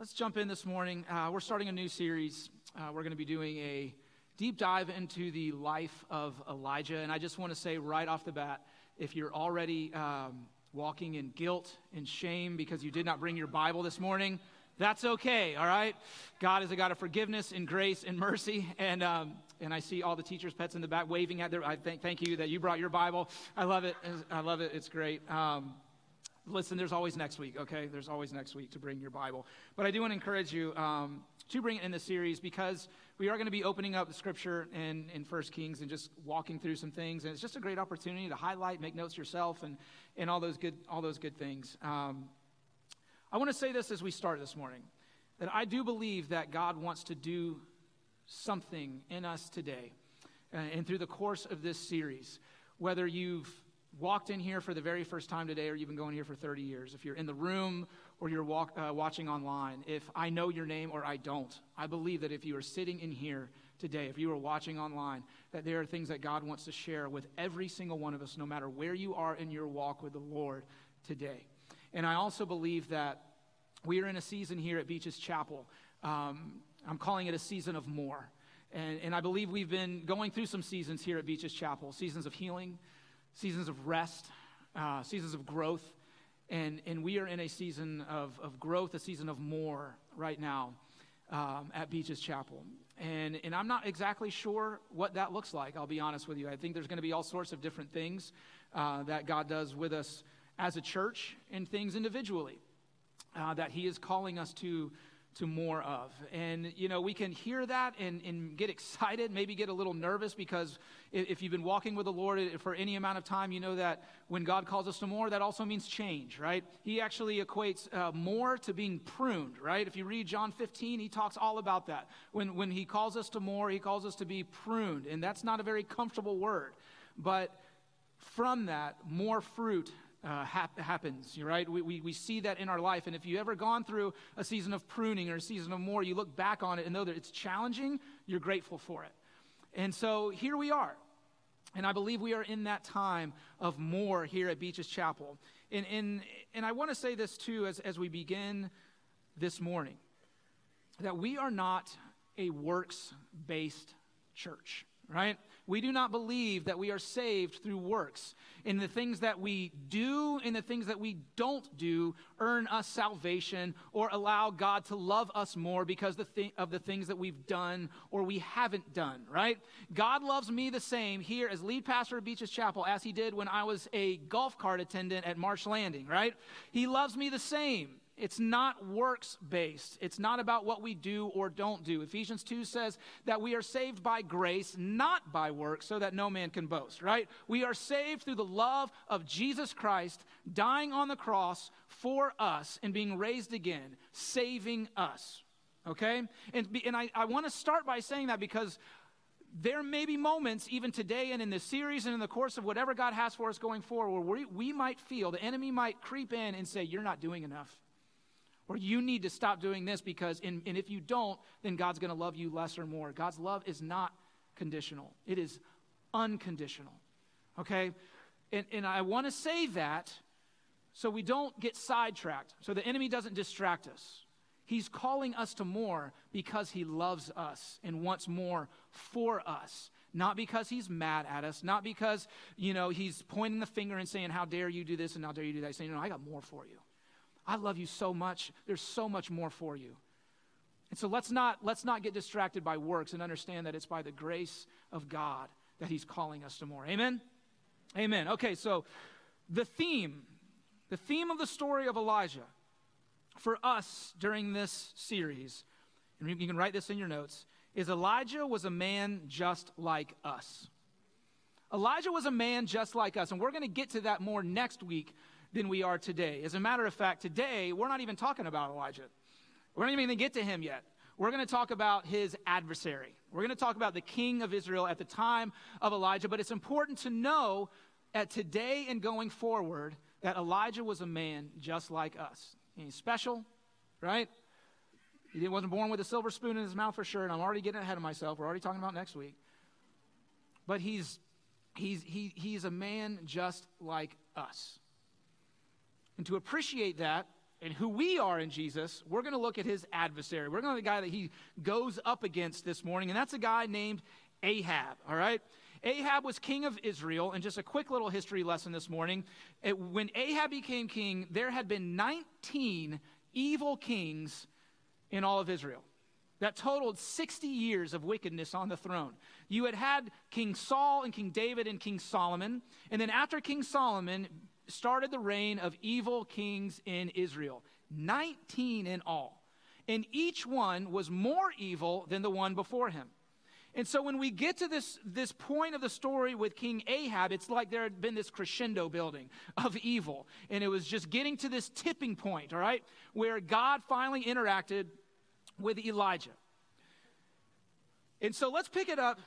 Let's jump in this morning. Uh, we're starting a new series. Uh, we're going to be doing a deep dive into the life of Elijah. And I just want to say right off the bat if you're already um, walking in guilt and shame because you did not bring your Bible this morning, that's okay, all right? God is a God of forgiveness and grace and mercy. And, um, and I see all the teachers' pets in the back waving at their. I thank, thank you that you brought your Bible. I love it. I love it. It's great. Um, listen, there's always next week, okay? There's always next week to bring your Bible. But I do want to encourage you um, to bring it in the series because we are going to be opening up the scripture in, in 1 Kings and just walking through some things. And it's just a great opportunity to highlight, make notes yourself, and, and all, those good, all those good things. Um, I want to say this as we start this morning that I do believe that God wants to do something in us today uh, and through the course of this series. Whether you've walked in here for the very first time today or you've been going here for 30 years, if you're in the room or you're walk, uh, watching online, if I know your name or I don't, I believe that if you are sitting in here today, if you are watching online, that there are things that God wants to share with every single one of us, no matter where you are in your walk with the Lord today. And I also believe that we are in a season here at Beaches Chapel. Um, I'm calling it a season of more. And, and I believe we've been going through some seasons here at Beaches Chapel seasons of healing, seasons of rest, uh, seasons of growth. And, and we are in a season of, of growth, a season of more right now um, at Beaches Chapel. And, and I'm not exactly sure what that looks like, I'll be honest with you. I think there's going to be all sorts of different things uh, that God does with us as a church and things individually uh, that He is calling us to to more of. And, you know, we can hear that and, and get excited, maybe get a little nervous because if you've been walking with the Lord for any amount of time, you know that when God calls us to more, that also means change, right? He actually equates uh, more to being pruned, right? If you read John 15, he talks all about that. When, when he calls us to more, he calls us to be pruned. And that's not a very comfortable word. But from that, more fruit uh, hap- happens, right? We, we, we see that in our life. And if you've ever gone through a season of pruning or a season of more, you look back on it and know that it's challenging, you're grateful for it. And so here we are. And I believe we are in that time of more here at Beaches Chapel. And, and, and I want to say this too as, as we begin this morning that we are not a works based church, right? We do not believe that we are saved through works. In the things that we do, in the things that we don't do, earn us salvation or allow God to love us more because of the things that we've done or we haven't done, right? God loves me the same here as lead pastor of Beaches Chapel as he did when I was a golf cart attendant at Marsh Landing, right? He loves me the same. It's not works based. It's not about what we do or don't do. Ephesians 2 says that we are saved by grace, not by works, so that no man can boast, right? We are saved through the love of Jesus Christ dying on the cross for us and being raised again, saving us, okay? And, and I, I want to start by saying that because there may be moments, even today and in this series and in the course of whatever God has for us going forward, where we, we might feel, the enemy might creep in and say, You're not doing enough or you need to stop doing this because, in, and if you don't, then God's going to love you less or more. God's love is not conditional, it is unconditional. Okay? And, and I want to say that so we don't get sidetracked, so the enemy doesn't distract us. He's calling us to more because he loves us and wants more for us. Not because he's mad at us, not because, you know, he's pointing the finger and saying, How dare you do this and how dare you do that. He's saying, No, I got more for you. I love you so much. There's so much more for you. And so let's not, let's not get distracted by works and understand that it's by the grace of God that He's calling us to more. Amen? Amen. Okay, so the theme, the theme of the story of Elijah for us during this series, and you can write this in your notes, is Elijah was a man just like us. Elijah was a man just like us, and we're going to get to that more next week than we are today. As a matter of fact, today we're not even talking about Elijah. We're not even going to get to him yet. We're going to talk about his adversary. We're going to talk about the king of Israel at the time of Elijah. But it's important to know at today and going forward that Elijah was a man just like us. He's special, right? He wasn't born with a silver spoon in his mouth for sure, and I'm already getting ahead of myself. We're already talking about next week. But he's, he's, he, he's a man just like us. And to appreciate that, and who we are in Jesus, we're going to look at his adversary. We're going to the guy that he goes up against this morning, and that's a guy named Ahab, all right? Ahab was king of Israel, and just a quick little history lesson this morning. It, when Ahab became king, there had been 19 evil kings in all of Israel. That totaled 60 years of wickedness on the throne. You had had King Saul and King David and King Solomon. And then after King Solomon started the reign of evil kings in Israel 19 in all. And each one was more evil than the one before him. And so when we get to this, this point of the story with King Ahab, it's like there had been this crescendo building of evil. And it was just getting to this tipping point, all right, where God finally interacted with Elijah. And so let's pick it up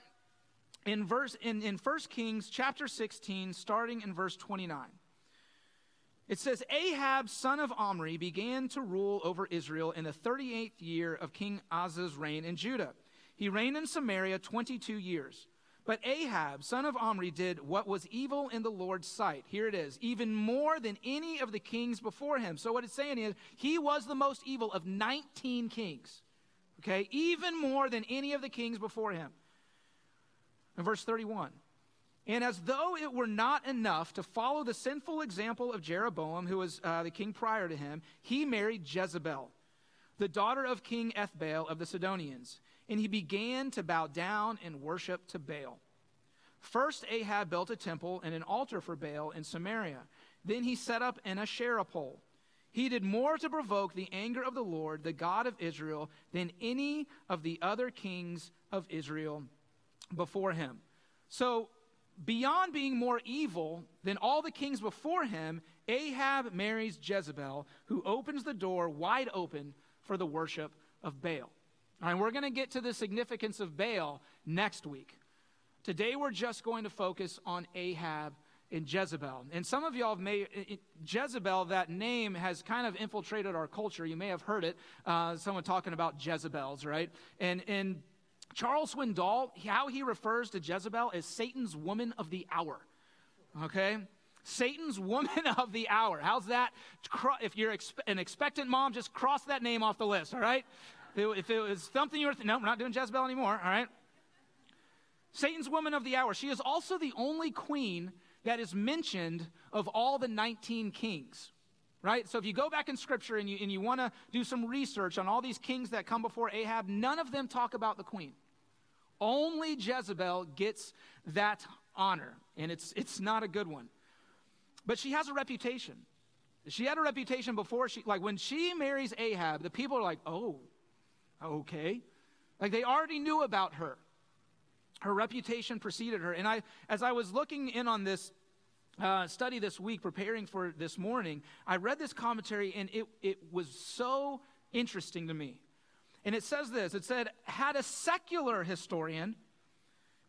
in verse in, in 1 Kings chapter 16, starting in verse 29. It says, Ahab, son of Omri, began to rule over Israel in the 38th year of King Asa's reign in Judah. He reigned in Samaria 22 years. But Ahab, son of Omri, did what was evil in the Lord's sight. Here it is, even more than any of the kings before him. So, what it's saying is, he was the most evil of 19 kings. Okay, even more than any of the kings before him. In verse 31. And as though it were not enough to follow the sinful example of Jeroboam, who was uh, the king prior to him, he married Jezebel, the daughter of King Ethbaal of the Sidonians and he began to bow down and worship to Baal. First, Ahab built a temple and an altar for Baal in Samaria. Then he set up an Asherah pole. He did more to provoke the anger of the Lord, the God of Israel, than any of the other kings of Israel before him. So, beyond being more evil than all the kings before him, Ahab marries Jezebel, who opens the door wide open for the worship of Baal. All right, we're going to get to the significance of Baal next week. Today, we're just going to focus on Ahab and Jezebel. And some of y'all may, Jezebel, that name has kind of infiltrated our culture. You may have heard it, uh, someone talking about Jezebels, right? And, and Charles Swindoll, how he refers to Jezebel is Satan's woman of the hour, okay? Satan's woman of the hour. How's that? If you're an expectant mom, just cross that name off the list, all right? If it was something you were, th- no, we're not doing Jezebel anymore, all right? Satan's woman of the hour. She is also the only queen that is mentioned of all the 19 kings, right? So if you go back in scripture and you, and you want to do some research on all these kings that come before Ahab, none of them talk about the queen. Only Jezebel gets that honor, and it's, it's not a good one. But she has a reputation. She had a reputation before she, like when she marries Ahab, the people are like, oh, Okay. Like they already knew about her. Her reputation preceded her. And I, as I was looking in on this uh, study this week, preparing for this morning, I read this commentary and it, it was so interesting to me. And it says this it said, Had a secular historian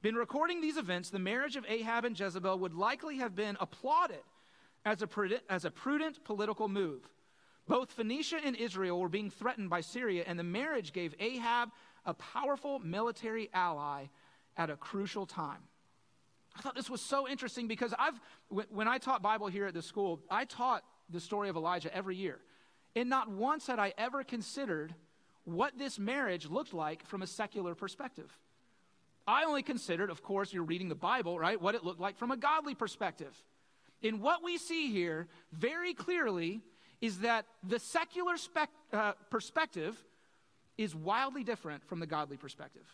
been recording these events, the marriage of Ahab and Jezebel would likely have been applauded as a, as a prudent political move. Both Phoenicia and Israel were being threatened by Syria, and the marriage gave Ahab a powerful military ally at a crucial time. I thought this was so interesting because I've, when I taught Bible here at the school, I taught the story of Elijah every year. And not once had I ever considered what this marriage looked like from a secular perspective. I only considered, of course, you're reading the Bible, right, what it looked like from a godly perspective. In what we see here, very clearly, is that the secular uh, perspective is wildly different from the godly perspective.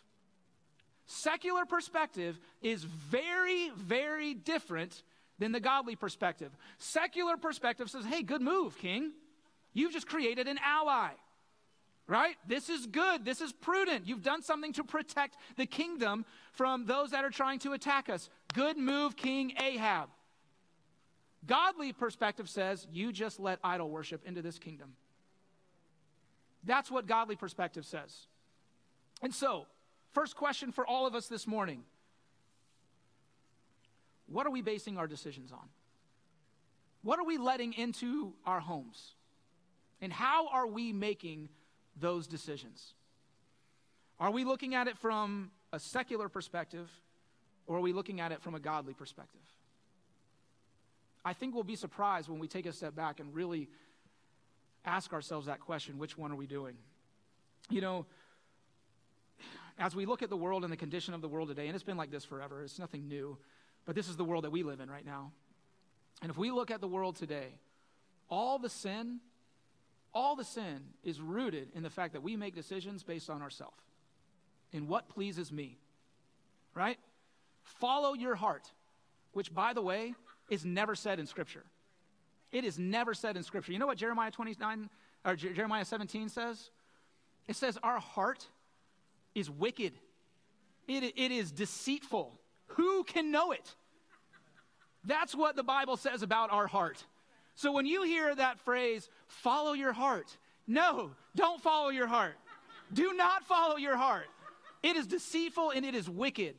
Secular perspective is very, very different than the godly perspective. Secular perspective says, hey, good move, king. You've just created an ally, right? This is good. This is prudent. You've done something to protect the kingdom from those that are trying to attack us. Good move, King Ahab. Godly perspective says you just let idol worship into this kingdom. That's what godly perspective says. And so, first question for all of us this morning What are we basing our decisions on? What are we letting into our homes? And how are we making those decisions? Are we looking at it from a secular perspective or are we looking at it from a godly perspective? I think we'll be surprised when we take a step back and really ask ourselves that question which one are we doing? You know, as we look at the world and the condition of the world today, and it's been like this forever, it's nothing new, but this is the world that we live in right now. And if we look at the world today, all the sin, all the sin is rooted in the fact that we make decisions based on ourselves, in what pleases me, right? Follow your heart, which, by the way, is never said in Scripture. It is never said in Scripture. You know what Jeremiah 29 or Jeremiah 17 says? It says, Our heart is wicked, it, it is deceitful. Who can know it? That's what the Bible says about our heart. So when you hear that phrase, follow your heart, no, don't follow your heart. Do not follow your heart. It is deceitful and it is wicked,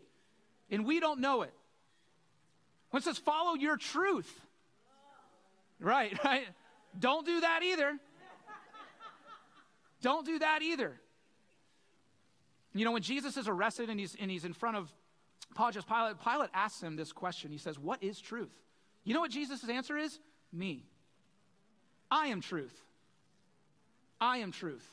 and we don't know it. When it says follow your truth, right, right? Don't do that either. Don't do that either. You know, when Jesus is arrested and he's, and he's in front of Pontius Pilate, Pilate asks him this question. He says, What is truth? You know what Jesus' answer is? Me. I am truth. I am truth.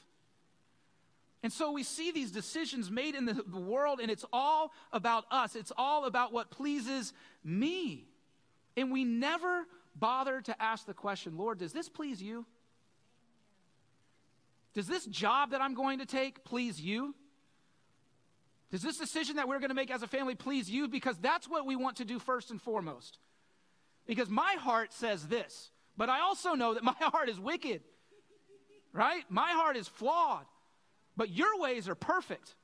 And so we see these decisions made in the, world, and it's all about us. It's all about what pleases me. And we never bother to ask the question Lord, does this please you? Does this job that I'm going to take please you? Does this decision that we're going to make as a family please you? Because that's what we want to do first and foremost. Because my heart says this, but I also know that my heart is wicked, right? My heart is flawed, but your ways are perfect.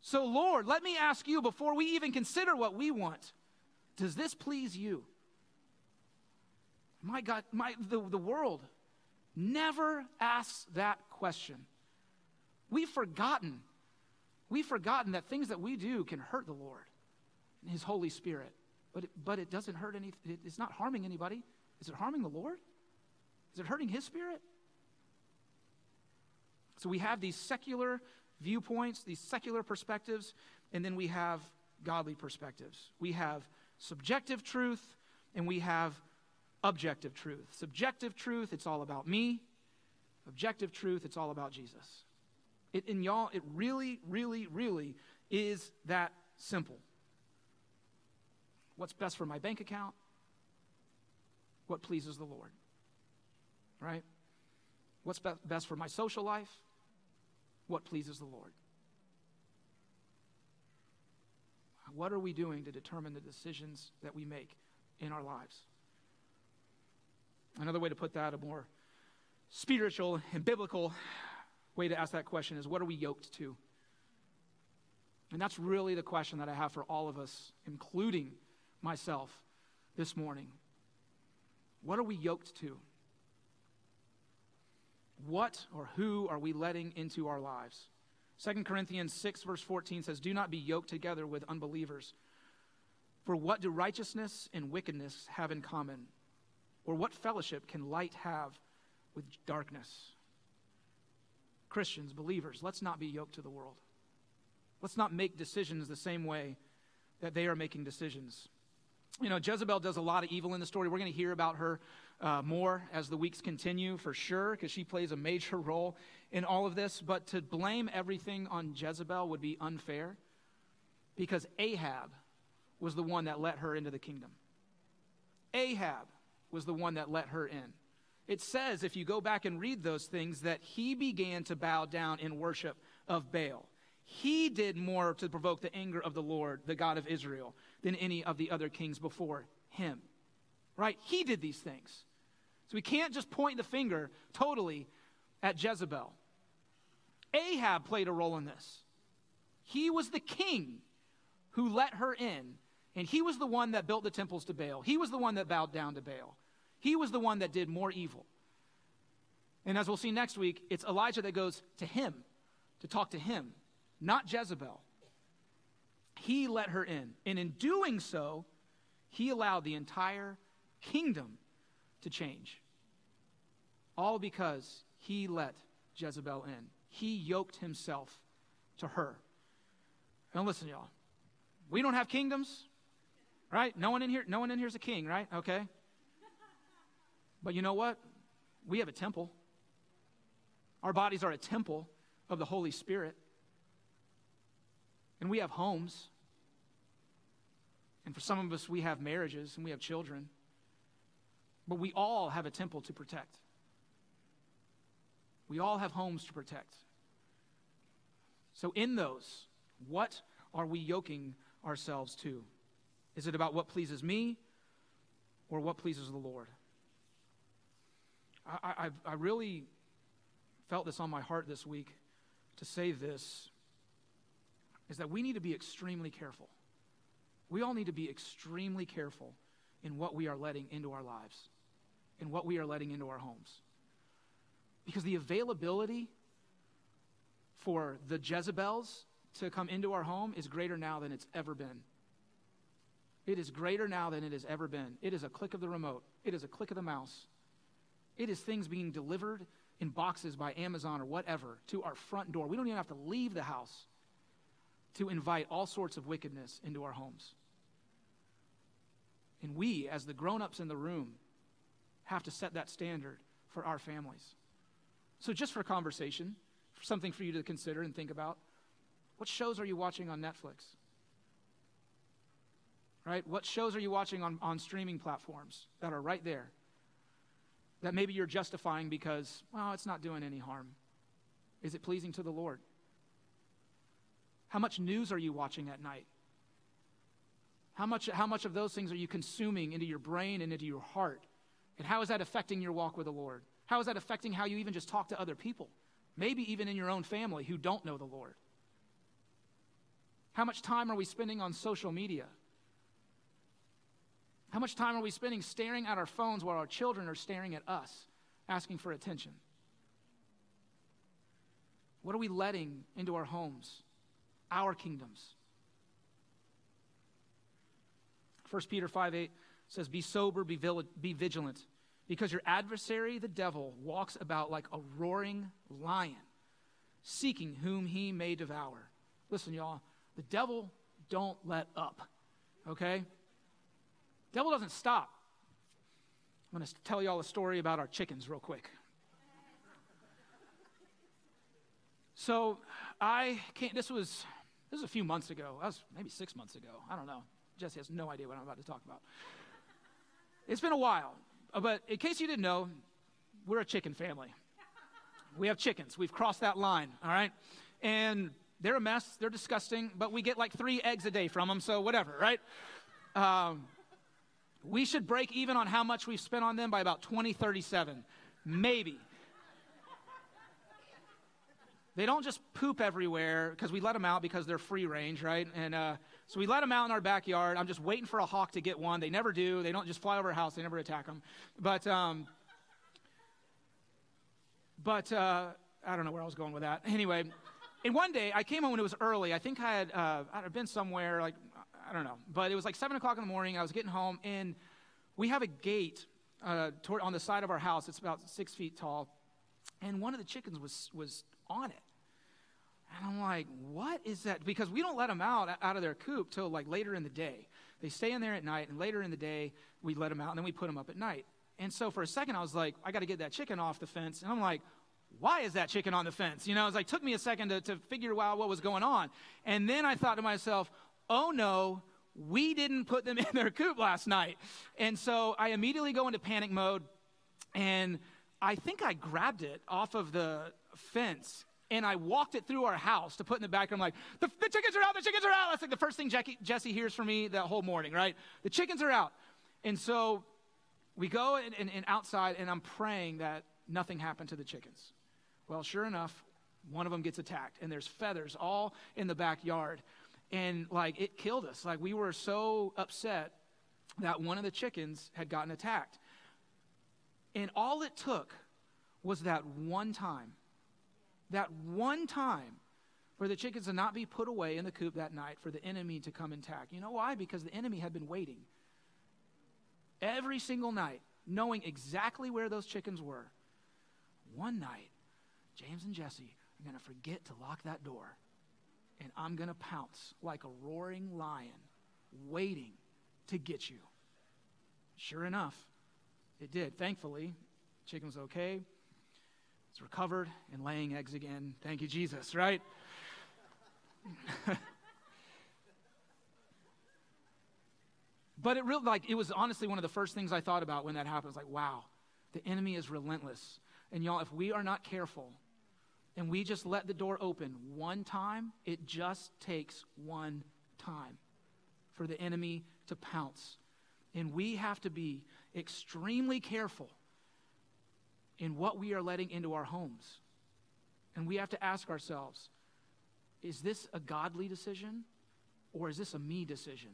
So, Lord, let me ask you before we even consider what we want does this please you? My God, my, the, the world never asks that question. We've forgotten We've forgotten that things that we do can hurt the Lord and His Holy Spirit, but it, but it doesn't hurt any, it's not harming anybody. Is it harming the Lord? Is it hurting His Spirit? So we have these secular viewpoints, these secular perspectives, and then we have godly perspectives. We have subjective truth and we have objective truth. Subjective truth, it's all about me. Objective truth, it's all about Jesus. It, and y'all, it really, really, really is that simple. What's best for my bank account? What pleases the Lord? Right? What's be- best for my social life? What pleases the Lord? What are we doing to determine the decisions that we make in our lives? Another way to put that, a more spiritual and biblical way to ask that question is what are we yoked to? And that's really the question that I have for all of us, including myself, this morning. What are we yoked to? What or who are we letting into our lives? 2 Corinthians 6, verse 14 says, Do not be yoked together with unbelievers. For what do righteousness and wickedness have in common? Or what fellowship can light have with darkness? Christians, believers, let's not be yoked to the world. Let's not make decisions the same way that they are making decisions. You know, Jezebel does a lot of evil in the story. We're going to hear about her uh, more as the weeks continue, for sure, because she plays a major role in all of this. But to blame everything on Jezebel would be unfair because Ahab was the one that let her into the kingdom. Ahab was the one that let her in. It says, if you go back and read those things, that he began to bow down in worship of Baal. He did more to provoke the anger of the Lord, the God of Israel, than any of the other kings before him. Right? He did these things. So we can't just point the finger totally at Jezebel. Ahab played a role in this. He was the king who let her in, and he was the one that built the temples to Baal. He was the one that bowed down to Baal. He was the one that did more evil. And as we'll see next week, it's Elijah that goes to him to talk to him, not Jezebel. He let her in. And in doing so, he allowed the entire kingdom to change. All because he let Jezebel in. He yoked himself to her. Now listen, y'all. We don't have kingdoms, right? No one in here, no one in here is a king, right? Okay. But you know what? We have a temple. Our bodies are a temple of the Holy Spirit. And we have homes. And for some of us, we have marriages and we have children. But we all have a temple to protect. We all have homes to protect. So, in those, what are we yoking ourselves to? Is it about what pleases me or what pleases the Lord? I, I, I really felt this on my heart this week to say this is that we need to be extremely careful. We all need to be extremely careful in what we are letting into our lives, in what we are letting into our homes. Because the availability for the Jezebels to come into our home is greater now than it's ever been. It is greater now than it has ever been. It is a click of the remote, it is a click of the mouse. It is things being delivered in boxes by Amazon or whatever to our front door. We don't even have to leave the house to invite all sorts of wickedness into our homes. And we, as the grown ups in the room, have to set that standard for our families. So, just for conversation, something for you to consider and think about, what shows are you watching on Netflix? Right? What shows are you watching on, on streaming platforms that are right there? That maybe you're justifying because, well, it's not doing any harm. Is it pleasing to the Lord? How much news are you watching at night? How much, how much of those things are you consuming into your brain and into your heart? And how is that affecting your walk with the Lord? How is that affecting how you even just talk to other people? Maybe even in your own family who don't know the Lord. How much time are we spending on social media? How much time are we spending staring at our phones while our children are staring at us, asking for attention? What are we letting into our homes, our kingdoms? 1 Peter 5 8 says, Be sober, be, be vigilant, because your adversary, the devil, walks about like a roaring lion, seeking whom he may devour. Listen, y'all, the devil don't let up, okay? Devil doesn't stop. I'm going to tell you all a story about our chickens real quick. So I can't, this was, this was a few months ago. That was maybe six months ago. I don't know. Jesse has no idea what I'm about to talk about. It's been a while, but in case you didn't know, we're a chicken family. We have chickens. We've crossed that line, all right? And they're a mess. They're disgusting, but we get like three eggs a day from them, so whatever, right? Um, we should break even on how much we've spent on them by about 2037. Maybe. They don't just poop everywhere because we let them out because they're free range, right? And uh, so we let them out in our backyard. I'm just waiting for a hawk to get one. They never do. They don't just fly over our house. They never attack them. But, um, but uh, I don't know where I was going with that. Anyway, and one day I came home when it was early. I think I had uh, I had been somewhere like I don't know, but it was like seven o'clock in the morning. I was getting home, and we have a gate uh, toward, on the side of our house. It's about six feet tall, and one of the chickens was was on it. And I'm like, what is that? Because we don't let them out out of their coop till like later in the day. They stay in there at night, and later in the day we let them out, and then we put them up at night. And so for a second, I was like, I got to get that chicken off the fence, and I'm like, why is that chicken on the fence? You know, it's like took me a second to, to figure out what was going on. And then I thought to myself, oh no, we didn't put them in their coop last night. And so I immediately go into panic mode, and I think I grabbed it off of the fence and I walked it through our house to put in the back. I'm like, the, the, chickens are out, the chickens are out. That's like the first thing Jackie, Jesse hears from me that whole morning, right? The chickens are out. And so we go and, and, and outside, and I'm praying that nothing happened to the chickens. Well, sure enough, one of them gets attacked, and there's feathers all in the backyard. And like it killed us. Like we were so upset that one of the chickens had gotten attacked. And all it took was that one time, that one time for the chickens to not be put away in the coop that night for the enemy to come and attack. You know why? Because the enemy had been waiting every single night, knowing exactly where those chickens were. One night, James and Jesse are going to forget to lock that door and I'm going to pounce like a roaring lion, waiting to get you. Sure enough, it did. Thankfully, Chicken was okay. It's recovered and laying eggs again. Thank you, Jesus, right? but it really, like, it was honestly one of the first things I thought about when that happened. I was like, wow, the enemy is relentless. And y'all, if we are not careful and we just let the door open one time, it just takes one time for the enemy to pounce. And we have to be extremely careful in what we are letting into our homes. And we have to ask ourselves is this a godly decision or is this a me decision?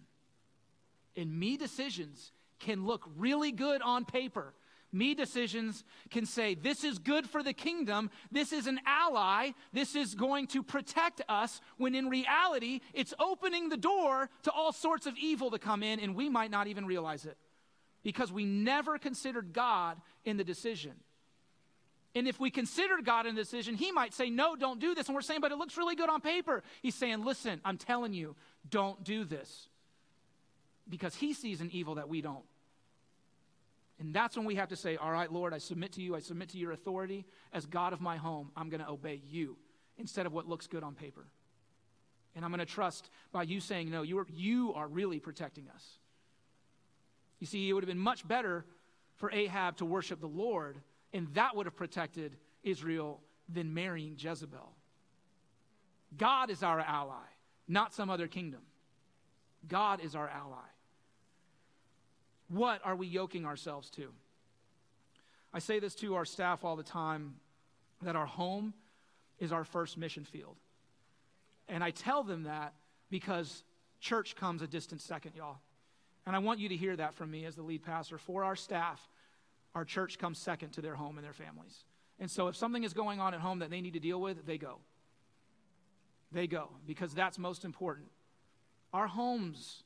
And me decisions can look really good on paper. Me decisions can say, this is good for the kingdom, this is an ally, this is going to protect us, when in reality, it's opening the door to all sorts of evil to come in, and we might not even realize it because we never considered God in the decision. And if we considered God in the decision, He might say, No, don't do this. And we're saying, But it looks really good on paper. He's saying, Listen, I'm telling you, don't do this. Because He sees an evil that we don't. And that's when we have to say, All right, Lord, I submit to you. I submit to your authority. As God of my home, I'm going to obey you instead of what looks good on paper. And I'm going to trust by you saying, No, you are, you are really protecting us. You see, it would have been much better for Ahab to worship the Lord, and that would have protected Israel than marrying Jezebel. God is our ally, not some other kingdom. God is our ally. What are we yoking ourselves to? I say this to our staff all the time that our home is our first mission field. And I tell them that because church comes a distant second, y'all. And I want you to hear that from me as the lead pastor. For our staff, our church comes second to their home and their families. And so if something is going on at home that they need to deal with, they go. They go because that's most important. Our homes,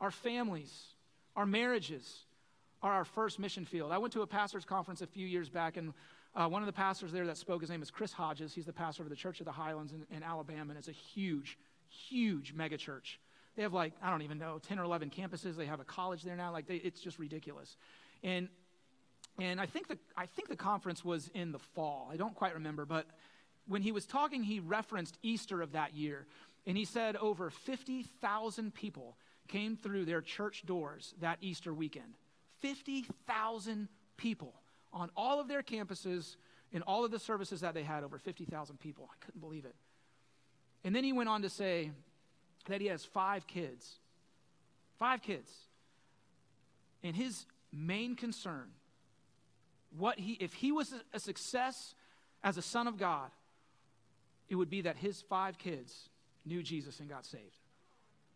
our families, our marriages are our first mission field. I went to a pastor's conference a few years back, and uh, one of the pastors there that spoke, his name is Chris Hodges. He's the pastor of the Church of the Highlands in, in Alabama, and it's a huge, huge megachurch. They have like, I don't even know, 10 or 11 campuses. They have a college there now. Like, they, it's just ridiculous. And, and I, think the, I think the conference was in the fall. I don't quite remember, but when he was talking, he referenced Easter of that year. And he said over 50,000 people came through their church doors that Easter weekend. 50,000 people on all of their campuses in all of the services that they had, over 50,000 people. I couldn't believe it. And then he went on to say that he has five kids. Five kids. And his main concern, what he, if he was a success as a son of God, it would be that his five kids knew Jesus and got saved.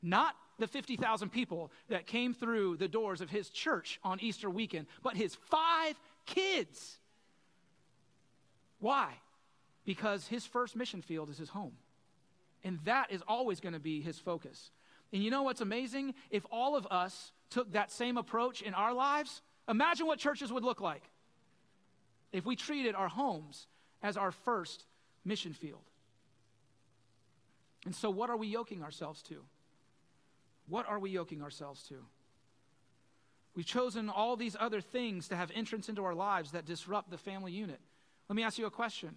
Not the 50,000 people that came through the doors of his church on Easter weekend, but his five kids. Why? Because his first mission field is his home. And that is always going to be his focus. And you know what's amazing? If all of us took that same approach in our lives, imagine what churches would look like if we treated our homes as our first mission field. And so, what are we yoking ourselves to? What are we yoking ourselves to? We've chosen all these other things to have entrance into our lives that disrupt the family unit. Let me ask you a question.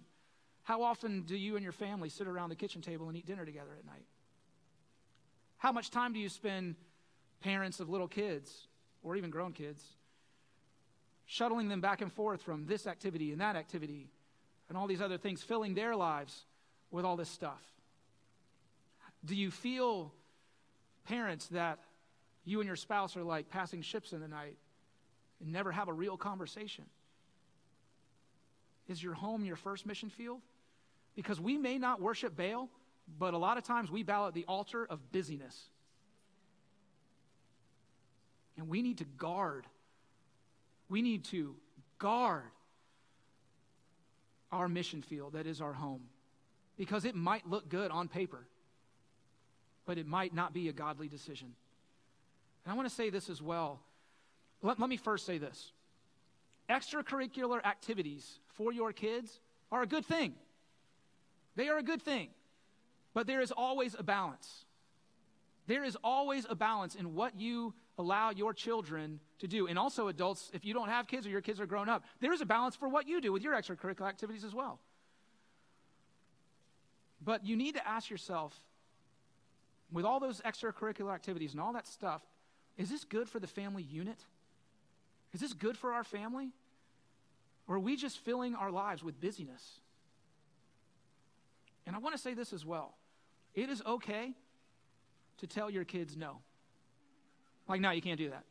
How often do you and your family sit around the kitchen table and eat dinner together at night? How much time do you spend, parents of little kids or even grown kids, shuttling them back and forth from this activity and that activity and all these other things, filling their lives with all this stuff? Do you feel Parents, that you and your spouse are like passing ships in the night and never have a real conversation. Is your home your first mission field? Because we may not worship Baal, but a lot of times we bow at the altar of busyness. And we need to guard. We need to guard our mission field that is our home because it might look good on paper but it might not be a godly decision. And I want to say this as well. Let, let me first say this extracurricular activities for your kids are a good thing. They are a good thing. But there is always a balance. There is always a balance in what you allow your children to do. And also, adults, if you don't have kids or your kids are grown up, there is a balance for what you do with your extracurricular activities as well. But you need to ask yourself, with all those extracurricular activities and all that stuff, is this good for the family unit? Is this good for our family? Or are we just filling our lives with busyness? And I want to say this as well. It is okay to tell your kids no. Like, no, you can't do that.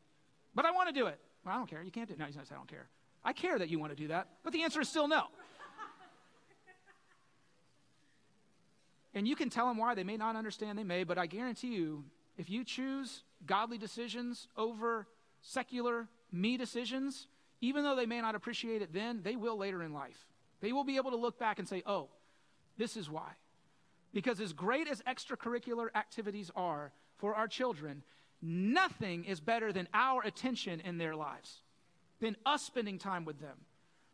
But I want to do it. Well, I don't care. You can't do it. No, he's not I don't care. I care that you want to do that, but the answer is still no. and you can tell them why. They may not understand, they may, but I guarantee you, if you choose godly decisions over secular me decisions, even though they may not appreciate it then, they will later in life. They will be able to look back and say, oh, this is why. Because as great as extracurricular activities are for our children, nothing is better than our attention in their lives, than us spending time with them.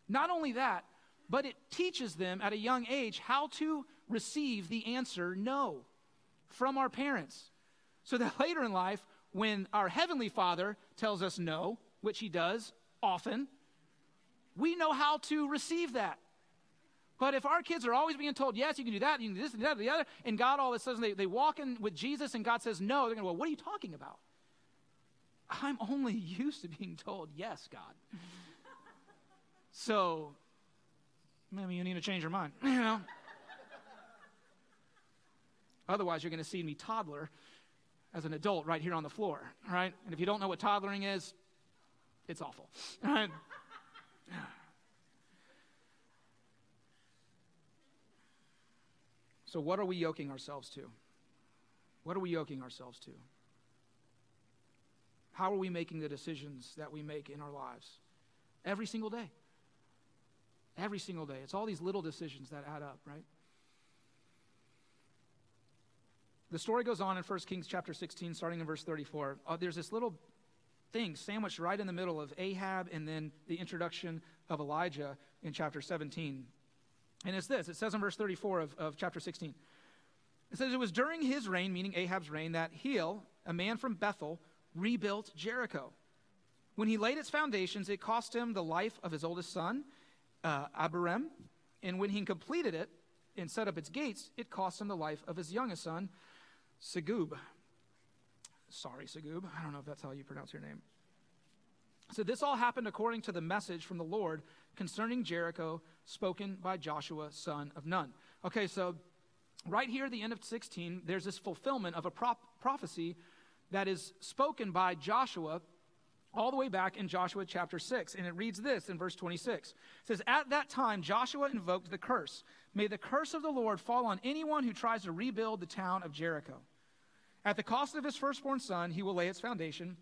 Not only that, but it teaches them at a young age how to receive the answer no from our parents. So that later in life, when our Heavenly Father tells us no, which He does often, we know how to receive that. But if our kids are always being told, yes, you can do that, you can do this, and that, and the other, and God all of a sudden they, they walk in with Jesus and God says no, they're going to go, what are you talking about? I'm only used to being told, yes, God. so maybe you need to change your mind, you know? Otherwise, you're going to see me toddler as an adult right here on the floor, right? And if you don't know what toddlering is, it's awful. Right? So, what are we yoking ourselves to? What are we yoking ourselves to? How are we making the decisions that we make in our lives? Every single day. Every single day. It's all these little decisions that add up, right? The story goes on in 1 Kings chapter 16, starting in verse 34. Uh, there's this little thing sandwiched right in the middle of Ahab and then the introduction of Elijah in chapter 17. And it's this it says in verse 34 of, of chapter 16. It says, It was during his reign, meaning Ahab's reign, that Hiel, a man from Bethel, rebuilt Jericho. When he laid its foundations, it cost him the life of his oldest son, uh, Abiram. And when he completed it and set up its gates, it cost him the life of his youngest son, Segub. Sorry, Segub. I don't know if that's how you pronounce your name. So this all happened according to the message from the Lord concerning Jericho spoken by Joshua, son of Nun. Okay, so right here at the end of 16, there's this fulfillment of a prop- prophecy that is spoken by Joshua all the way back in Joshua chapter 6. And it reads this in verse 26. It says, At that time, Joshua invoked the curse. May the curse of the Lord fall on anyone who tries to rebuild the town of Jericho. At the cost of his firstborn son, he will lay its foundation.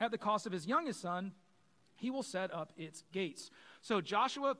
At the cost of his youngest son, he will set up its gates. So Joshua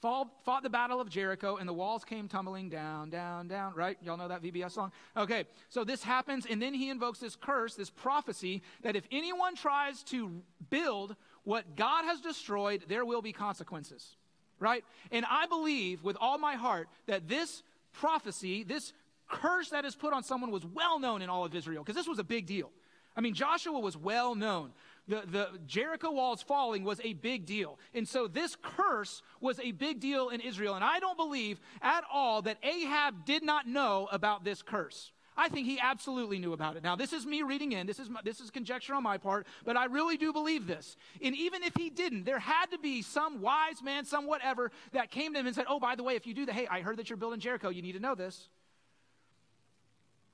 fought, the battle of Jericho, and the walls came tumbling down, down, down, right? Y'all know that VBS song? Okay, so this happens, and then he invokes this curse, this prophecy, that if anyone tries to build what God has destroyed, there will be consequences, right? And I believe with all my heart that this prophecy, this curse that is put on someone was well known in all of Israel, because this was a big deal. I mean, Joshua was well known the, the Jericho walls falling was a big deal. And so this curse was a big deal in Israel. And I don't believe at all that Ahab did not know about this curse. I think he absolutely knew about it. Now, this is me reading in. This is, my, this is conjecture on my part, but I really do believe this. And even if he didn't, there had to be some wise man, some whatever, that came to him and said, Oh, by the way, if you do that, hey, I heard that you're building Jericho. You need to know this.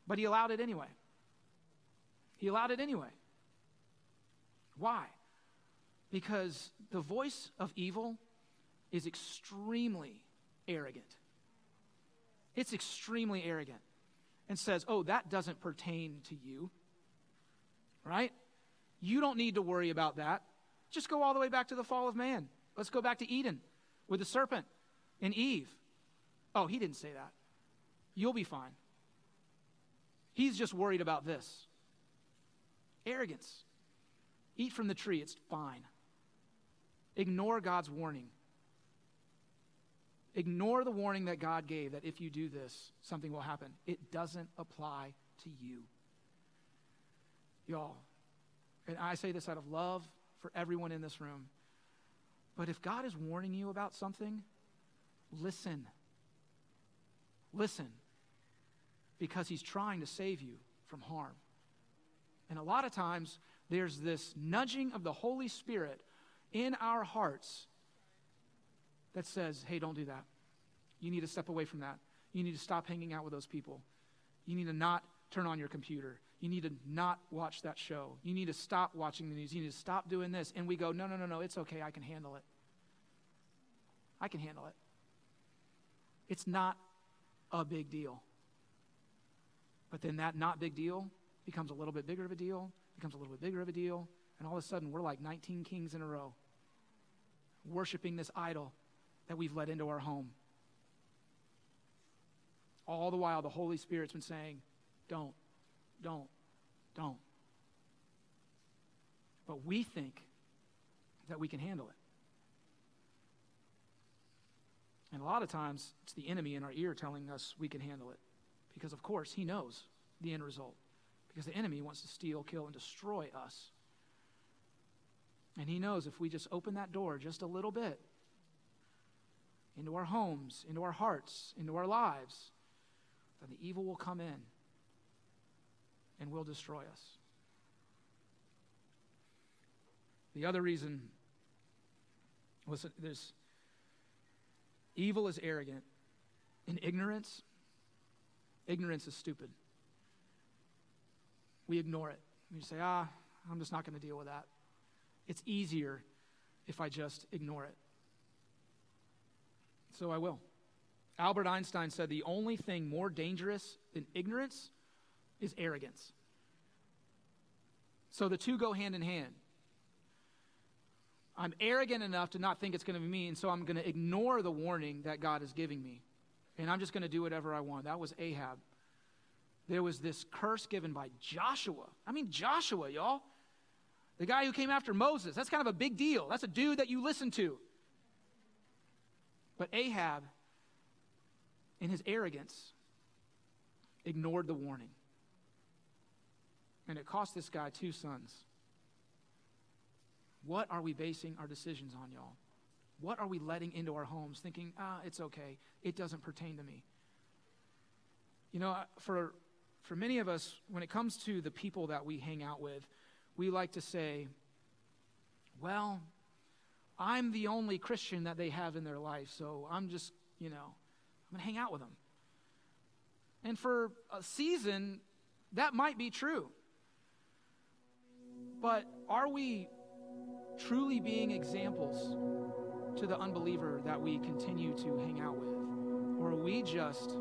But he allowed it anyway. He allowed it anyway. Why? Because the voice of evil is extremely arrogant. It's extremely arrogant and says, Oh, that doesn't pertain to you. Right? You don't need to worry about that. Just go all the way back to the fall of man. Let's go back to Eden with the serpent and Eve. Oh, he didn't say that. You'll be fine. He's just worried about this. Arrogance. Eat from the tree, it's fine. Ignore God's warning. Ignore the warning that God gave that if you do this, something will happen. It doesn't apply to you. Y'all, And I say this out of love for everyone in this room. But if God is warning you about something, listen. Listen. Because he's trying to save you from harm. And a lot of times, there's this nudging of the Holy Spirit in our hearts that says, hey, don't do that. You need to step away from that. You need to stop hanging out with those people. You need to not turn on your computer. You need to not watch that show. You need to stop watching the news. You need to stop doing this. And we go, no, no, no, no, it's okay. I can handle it. I can handle it. It's not a big deal. But then that not big deal becomes a little bit bigger of a deal, becomes a little bit bigger of a deal, and all of a sudden we're like 19 kings in a row, worshiping this idol that we've let into our home. All the while, the Holy Spirit's been saying, don't, don't, don't. But we think that we can handle it. And a lot of times, it's the enemy in our ear telling us we can handle it. Because, of course, he knows the end result. Because the enemy wants to steal, kill, and destroy us. And he knows if we just open that door just a little bit into our homes, into our hearts, into our lives, then the evil will come in and will destroy us. The other reason was there's evil is arrogant, and ignorance, ignorance is stupid. We ignore it. We say, ah, I'm just not going to deal with that. It's easier if I just ignore it. So I will. Albert Einstein said the only thing more dangerous than ignorance is arrogance. So the two go hand in hand. I'm arrogant enough to not think it's going to be me, and so I'm going to ignore the warning that God is giving me. And I'm just going to do whatever I want. That was Ahab. There was this curse given by Joshua. I mean, Joshua, y'all. The guy who came after Moses. That's kind of a big deal. That's a dude that you listen to. But Ahab, in his arrogance, ignored the warning. And it cost this guy two sons. What are we basing our decisions on, y'all? What are we letting into our homes thinking, ah, it's okay, it doesn't pertain to me? You know, for, for many of us, when it comes to the people that we hang out with, we like to say, well, I'm the only Christian that they have in their life, so I'm just, you know, I'm going to hang out with them. And for a season, that might be true. But are we truly being examples to the unbeliever that we continue to hang out with? Or are we just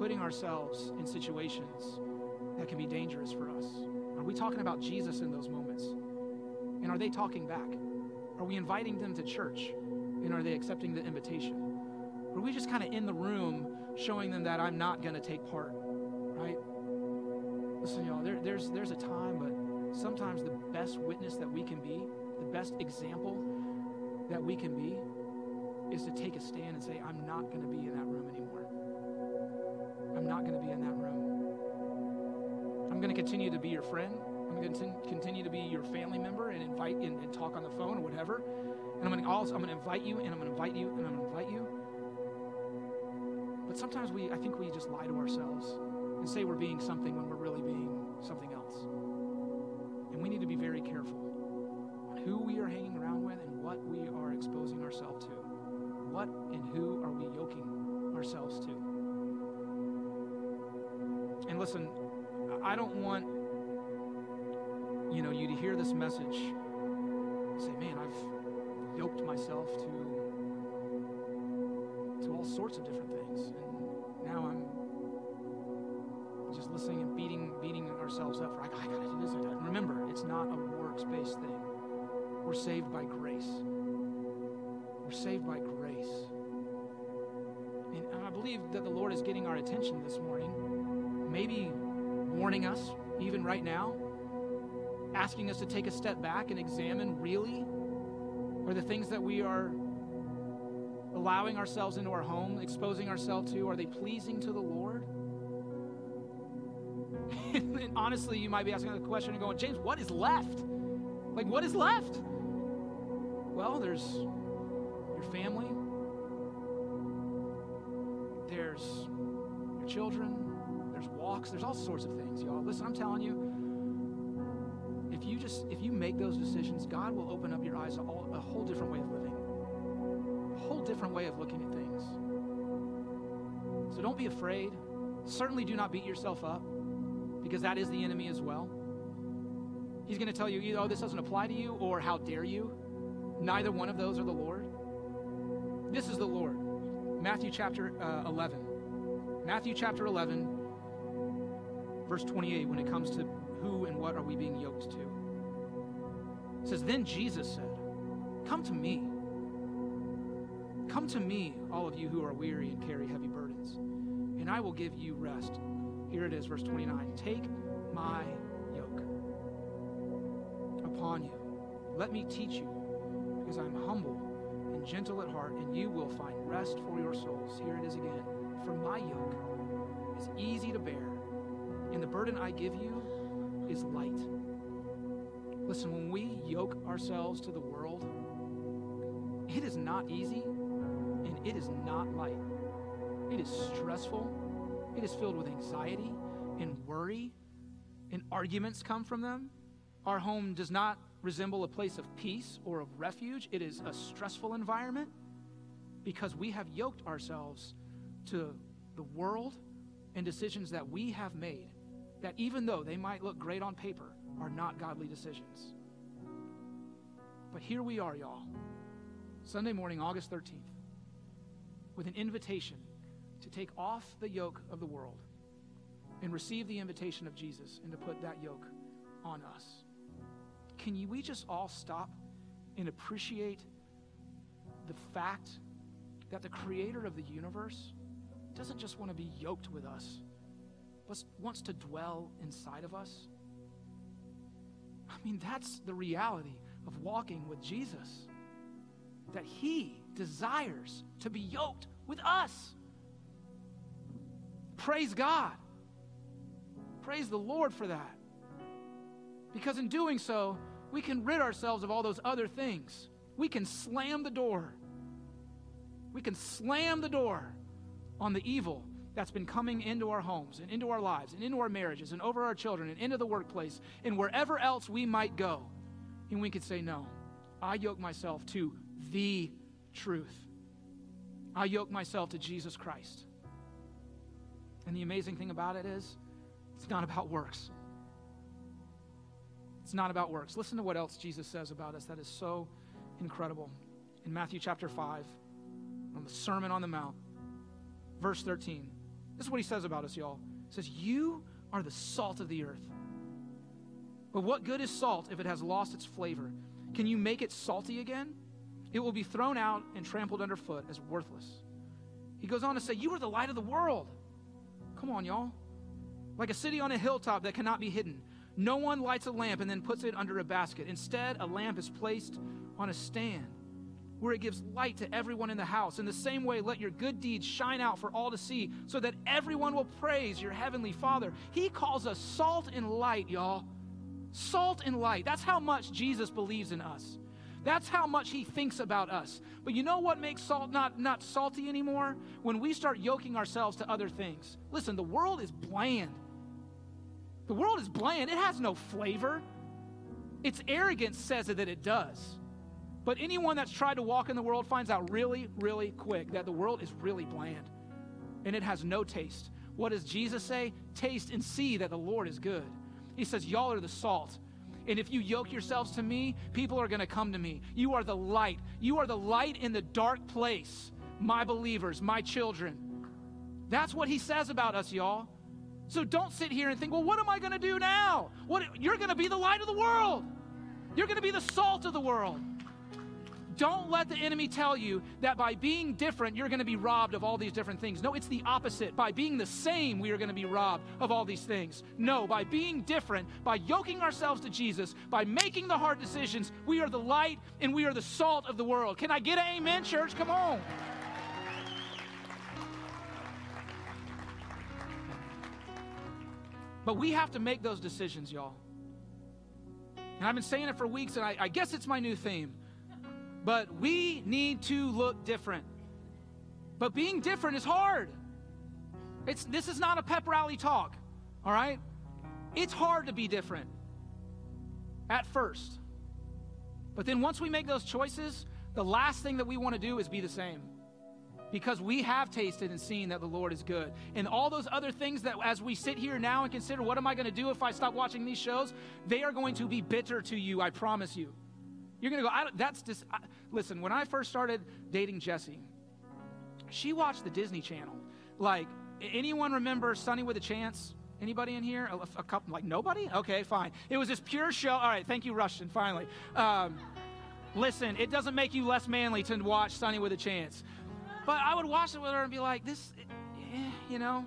putting ourselves in situations that can be dangerous for us? Are we talking about Jesus in those moments? And are they talking back? Are we inviting them to church? And are they accepting the invitation? Or are we just kind of in the room showing them that I'm not going to take part, right? Listen, y'all, there, there's, there's a time, but sometimes the best witness that we can be, the best example that we can be, is to take a stand and say, I'm not going to be in that room anymore. I'm not going to be in that room. I'm going to continue to be your friend. I'm going to continue to be your family member and invite and, and talk on the phone or whatever. And I'm going to also I'm going to invite you and I'm going to invite you and I'm going to invite you. But sometimes we I think we just lie to ourselves and say we're being something when we're really being something else. And we need to be very careful on who we are hanging around with and what we are exposing ourselves to. What and who are we yoking ourselves to? And listen, I don't want you know, you to hear this message, say, man, I've yoked myself to to all sorts of different things. And now I'm just listening and beating beating ourselves up for I, I gotta do this, I gotta remember, it's not a works-based thing. We're saved by grace. We're saved by grace. And I believe that the Lord is getting our attention this morning, maybe warning us, even right now, asking us to take a step back and examine really are the things that we are allowing ourselves into our home, exposing ourselves to, are they pleasing to the Lord? and honestly, you might be asking the question and going, James, what is left? Like, what is left? Well, there's your family, there's your children, there's walks, there's all sorts of things, y'all. Listen, I'm telling you, if you just if you make those decisions, God will open up your eyes to all, a whole different way of living, a whole different way of looking at things. So don't be afraid. Certainly do not beat yourself up because that is the enemy as well. He's going to tell you either, oh, this doesn't apply to you, or how dare you. Neither one of those are the Lord. This is the Lord. Matthew chapter uh, 11. Matthew chapter 11, verse 28, when it comes to who and what are we being yoked to. It says, Then Jesus said, Come to me. Come to me, all of you who are weary and carry heavy burdens, and I will give you rest. Here it is, verse 29. Take my yoke upon you. Let me teach you, because I'm humble and gentle at heart, and you will find rest for your souls. Here it is again. For my yoke is easy to bear, and the burden I give you is light. Listen, when we yoke ourselves to the world, it is not easy and it is not light. It is stressful. It is filled with anxiety and worry, and arguments come from them. Our home does not resemble a place of peace or of refuge, it is a stressful environment because we have yoked ourselves to the world and decisions that we have made that even though they might look great on paper, are not godly decisions. But here we are, y'all, Sunday morning, August 13th, with an invitation to take off the yoke of the world and receive the invitation of Jesus and to put that yoke on us. Can we just all stop and appreciate the fact that the creator of the universe doesn't just want to be yoked with us, wants to dwell inside of us. I mean, that's the reality of walking with Jesus. That he desires to be yoked with us. Praise God. Praise the Lord for that. Because in doing so, we can rid ourselves of all those other things. We can slam the door. We can slam the door on the evil that's been coming into our homes and into our lives and into our marriages and over our children and into the workplace and wherever else we might go. And we could say, No, I yoke myself to the truth. I yoke myself to Jesus Christ. And the amazing thing about it is, it's not about works. It's not about works. Listen to what else Jesus says about us that is so incredible. In Matthew chapter 5, on the Sermon on the Mount, verse 13. This is what he says about us, y'all. He says, You are the salt of the earth. But what good is salt if it has lost its flavor? Can you make it salty again? It will be thrown out and trampled underfoot as worthless. He goes on to say, You are the light of the world. Come on, y'all. Like a city on a hilltop that cannot be hidden. No one lights a lamp and then puts it under a basket. Instead, a lamp is placed on a stand where it gives light to everyone in the house. In the same way, let your good deeds shine out for all to see so that everyone will praise your heavenly Father. He calls us salt and light, y'all. Salt and light. That's how much Jesus believes in us. That's how much he thinks about us. But you know what makes salt not, not salty anymore? When we start yoking ourselves to other things. Listen, the world is bland. The world is bland. It has no flavor. Its arrogance says that it does. But anyone that's tried to walk in the world finds out really, really quick that the world is really bland and it has no taste. What does Jesus say? Taste and see that the Lord is good. He says, Y'all are the salt. And if you yoke yourselves to me, people are going to come to me. You are the light. You are the light in the dark place, my believers, my children. That's what he says about us, y'all. So don't sit here and think, well, what am I going to do now? What, you're going to be the light of the world. You're going to be the salt of the world. Don't let the enemy tell you that by being different, you're going to be robbed of all these different things. No, it's the opposite. By being the same, we are going to be robbed of all these things. No, by being different, by yoking ourselves to Jesus, by making the hard decisions, we are the light and we are the salt of the world. Can I get an amen, church? Come on. But we have to make those decisions, y'all. And I've been saying it for weeks, and I, I guess it's my new theme. But we need to look different. But being different is hard. It's, this is not a pep rally talk, all right? It's hard to be different at first. But then once we make those choices, the last thing that we want to do is be the same. Because we have tasted and seen that the Lord is good. And all those other things that, as we sit here now and consider, what am I going to do if I stop watching these shows? They are going to be bitter to you, I promise you. You're going to go, that's just, I, listen, when I first started dating Jesse, she watched the Disney Channel. Like, anyone remember Sonny with a Chance? Anybody in here? A, a, couple, like nobody? Okay, fine. It was this pure show. All right, thank you, Rushton, finally. Um, listen, it doesn't make you less manly to watch Sonny with a Chance. But I would watch it with her and be like, this, eh, you know.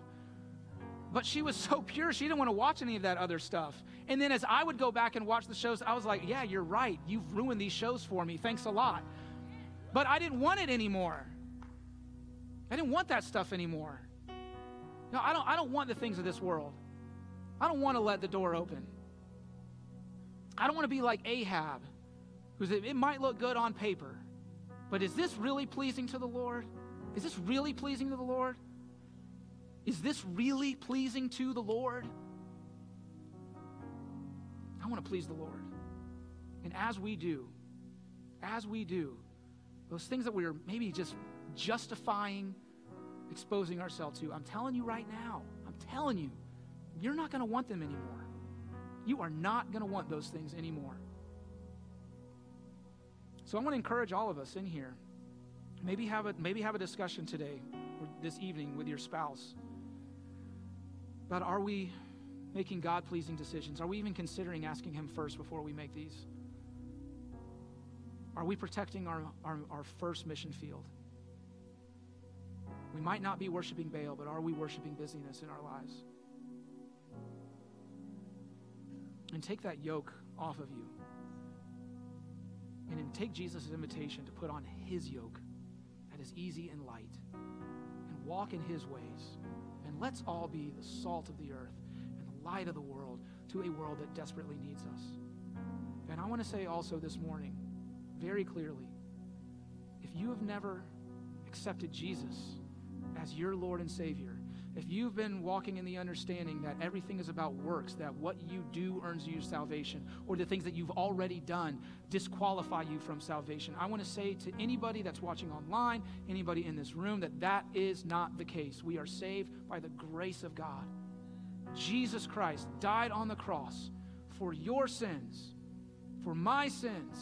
But she was so pure, she didn't want to watch any of that other stuff. And then as I would go back and watch the shows, I was like, yeah, you're right. You've ruined these shows for me. Thanks a lot. But I didn't want it anymore. I didn't want that stuff anymore. No, I don't, I don't want the things of this world. I don't want to let the door open. I don't want to be like Ahab, who's it might look good on paper, but is this really pleasing to the Lord? Is this really pleasing to the Lord? Is this really pleasing to the Lord? I want to please the Lord. And as we do, as we do, those things that we're maybe just justifying exposing ourselves to, I'm telling you right now, I'm telling you, you're not going to want them anymore. You are not going to want those things anymore. So I want to encourage all of us in here. Maybe have a maybe have a discussion today or this evening with your spouse about are we making God pleasing decisions? Are we even considering asking Him first before we make these? Are we protecting our, our, our first mission field? We might not be worshiping Baal, but are we worshiping busyness in our lives? And take that yoke off of you. And take Jesus' invitation to put on his yoke that is easy and light. And walk in his ways. And let's all be the salt of the earth light of the world to a world that desperately needs us. And I want to say also this morning, very clearly, if you have never accepted Jesus as your Lord and Savior, if you've been walking in the understanding that everything is about works, that what you do earns you salvation, or the things that you've already done disqualify you from salvation, I want to say to anybody that's watching online, anybody in this room, that that is not the case. We are saved by the grace of God. Jesus Christ died on the cross for your sins, for my sins.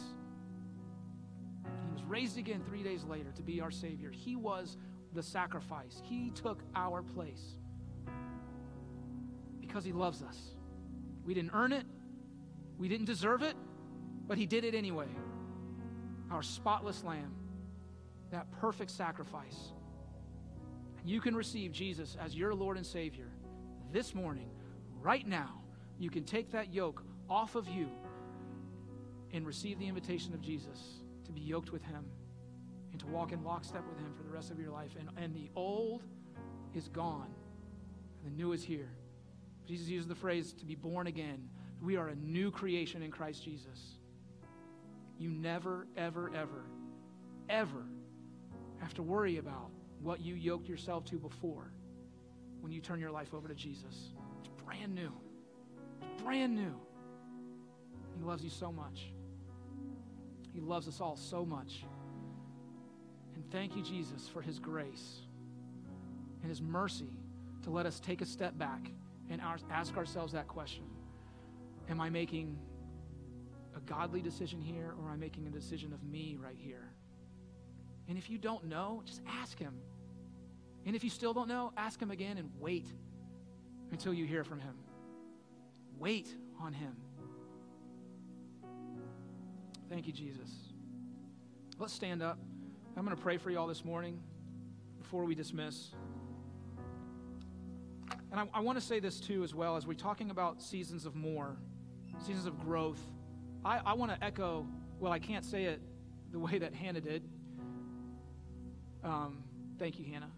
He was raised again three days later to be our Savior. He was the sacrifice. He took our place because He loves us. We didn't earn it, we didn't deserve it, but He did it anyway. Our spotless Lamb, that perfect sacrifice. You can receive Jesus as your Lord and Savior this morning, right now. You can take that yoke off of you and receive the invitation of Jesus to be yoked with Him and to walk in lockstep with Him for the rest of your life. And, and the old is gone, and the new is here. Jesus uses the phrase to be born again. We are a new creation in Christ Jesus. You never, ever, ever, ever have to worry about what you yoked yourself to before when you turn your life over to Jesus. It's brand new. It's brand new. He loves you so much. He loves us all so much. And thank you, Jesus, for his grace and his mercy to let us take a step back and ask ourselves that question Am I making a godly decision here or am I making a decision of me right here? And if you don't know, just ask him. And if you still don't know, ask him again and wait until you hear from him. Wait on him. Thank you, Jesus. Let's stand up. I'm going to pray for you all this morning before we dismiss. And I, I want to say this too, as well, as we're talking about seasons of more, seasons of growth. I, I want to echo, well, I can't say it the way that Hannah did. Um, thank you, Hannah.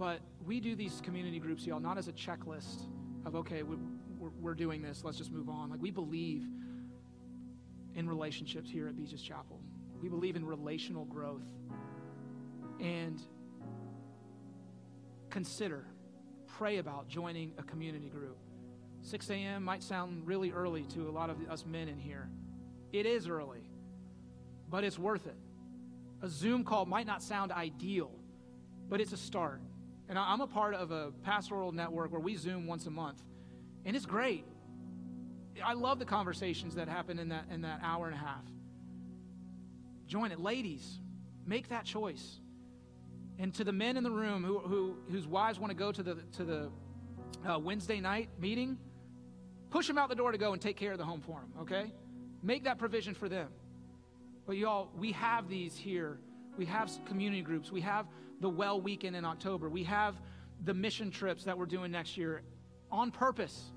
But we do these community groups, y'all, not as a checklist of, okay, we, we're we're, we're doing this. Let's just move on. Like, we believe in relationships here at Beaches Chapel, we believe in relational growth. And consider, pray about joining a community group. 6 a.m. might sound really early to a lot of us men in here. It is early, but it's worth it. A Zoom call might not sound ideal, but it's a start. And I'm a part of a pastoral network where we Zoom once a month, and it's great. I love the conversations that happen in that, in that hour and a half. Join it. Ladies, make that choice. And to the men in the room who, who, whose wives want to go to the, to the uh, Wednesday night meeting, push them out the door to go and take care of the home for them, okay? Make that provision for them. But y'all, we have these here. We have community groups. We have the Well Weekend in October. We have the mission trips that we're doing next year on purpose.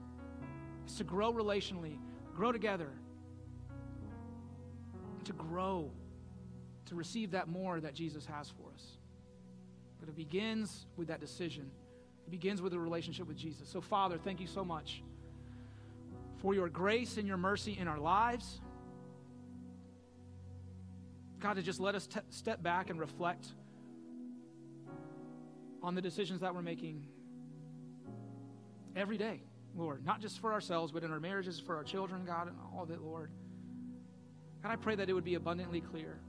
It's to grow relationally, grow together, to grow, to receive that more that Jesus has for us. But it begins with that decision. It begins with a relationship with Jesus. So, Father, thank you so much for your grace and your mercy in our lives. God, to just let us t- step back and reflect on the decisions that we're making every day, Lord. Not just for ourselves, but in our marriages, for our children, God, and all of it, Lord. God, I pray that it would be abundantly clear.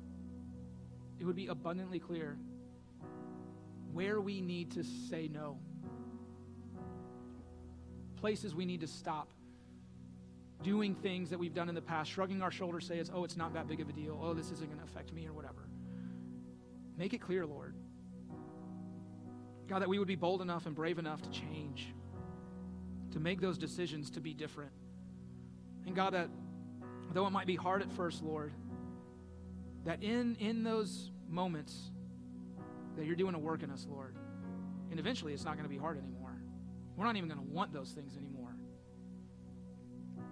It would be abundantly clear where we need to say no, places we need to stop doing things that we've done in the past, shrugging our shoulders, say it's, oh, it's not that big of a deal. Oh, this isn't going to affect me or whatever. Make it clear, Lord. God, that we would be bold enough and brave enough to change, to make those decisions to be different. And God, that though it might be hard at first, Lord, that in, in those moments that you're doing a work in us, Lord, and eventually it's not going to be hard anymore. We're not even going to want those things anymore.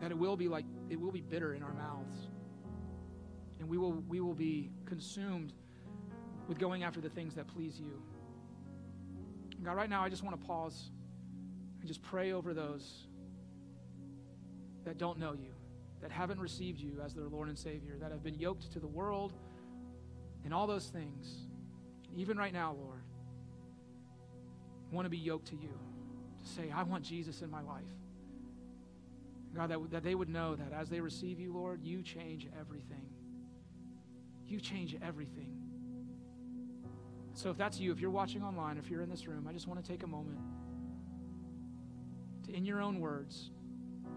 That it will be like, it will be bitter in our mouths. And we will, we will be consumed with going after the things that please you. God, right now, I just want to pause and just pray over those that don't know you, that haven't received you as their Lord and Savior, that have been yoked to the world and all those things. Even right now, Lord, I want to be yoked to you, to say, I want Jesus in my life. God, that, that they would know that as they receive you, Lord, you change everything. You change everything. So if that's you, if you're watching online, if you're in this room, I just want to take a moment to, in your own words,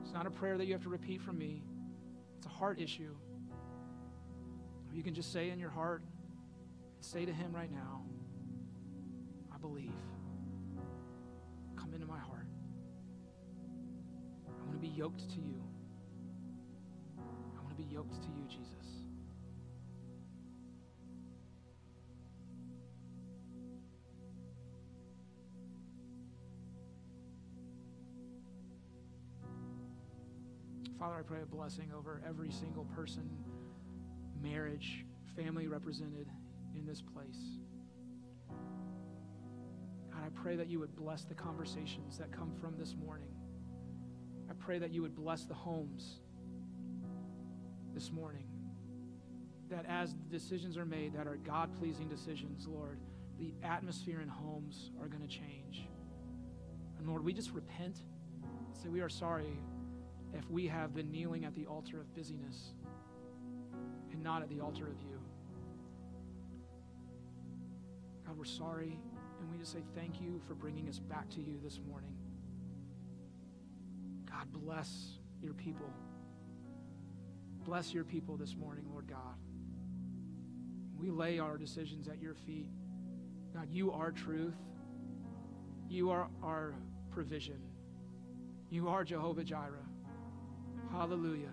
it's not a prayer that you have to repeat from me, it's a heart issue. You can just say in your heart, say to Him right now, I believe. Come into my heart. I want to be yoked to you. I want to be yoked to you, Jesus. Father, I pray a blessing over every single person, marriage, family represented in this place. God, I pray that you would bless the conversations that come from this morning. I pray that you would bless the homes this morning. That as decisions are made that are God pleasing decisions, Lord, the atmosphere in homes are going to change. And Lord, we just repent. Say we are sorry if we have been kneeling at the altar of busyness and not at the altar of you. God, we're sorry, and we just say thank you for bringing us back to you this morning. God, bless your people. Bless your people this morning, Lord God. We lay our decisions at your feet. God, you are truth. You are our provision. You are Jehovah Jireh. Hallelujah.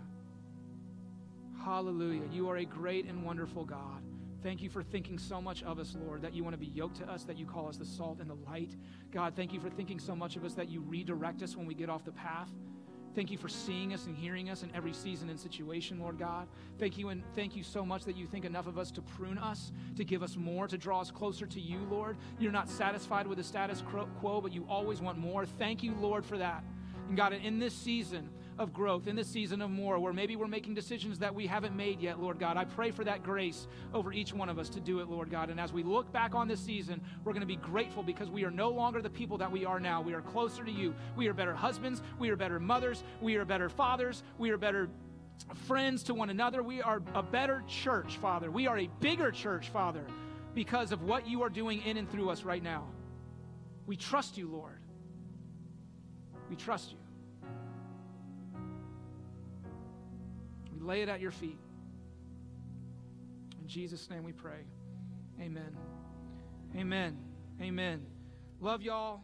Hallelujah. You are a great and wonderful God. Thank you for thinking so much of us, Lord, that you want to be yoked to us, that you call us the salt and the light. God, thank you for thinking so much of us that you redirect us when we get off the path. Thank you for seeing us and hearing us in every season and situation, Lord God. Thank you and thank you so much that you think enough of us to prune us, to give us more, to draw us closer to you, Lord. You're not satisfied with the status quo, but you always want more. Thank you, Lord, for that. And God, in this season, of growth, in this season of more, where maybe we're making decisions that we haven't made yet, Lord God. I pray for that grace over each one of us to do it, Lord God. And as we look back on this season, we're going to be grateful because we are no longer the people that we are now. We are closer to you. We are better husbands. We are better mothers. We are better fathers. We are better friends to one another. We are a better church, Father. We are a bigger church, Father, because of what you are doing in and through us right now. We trust you, Lord. We trust you. Lay it at your feet. In Jesus' name we pray. Amen. Amen. Amen. Love y'all.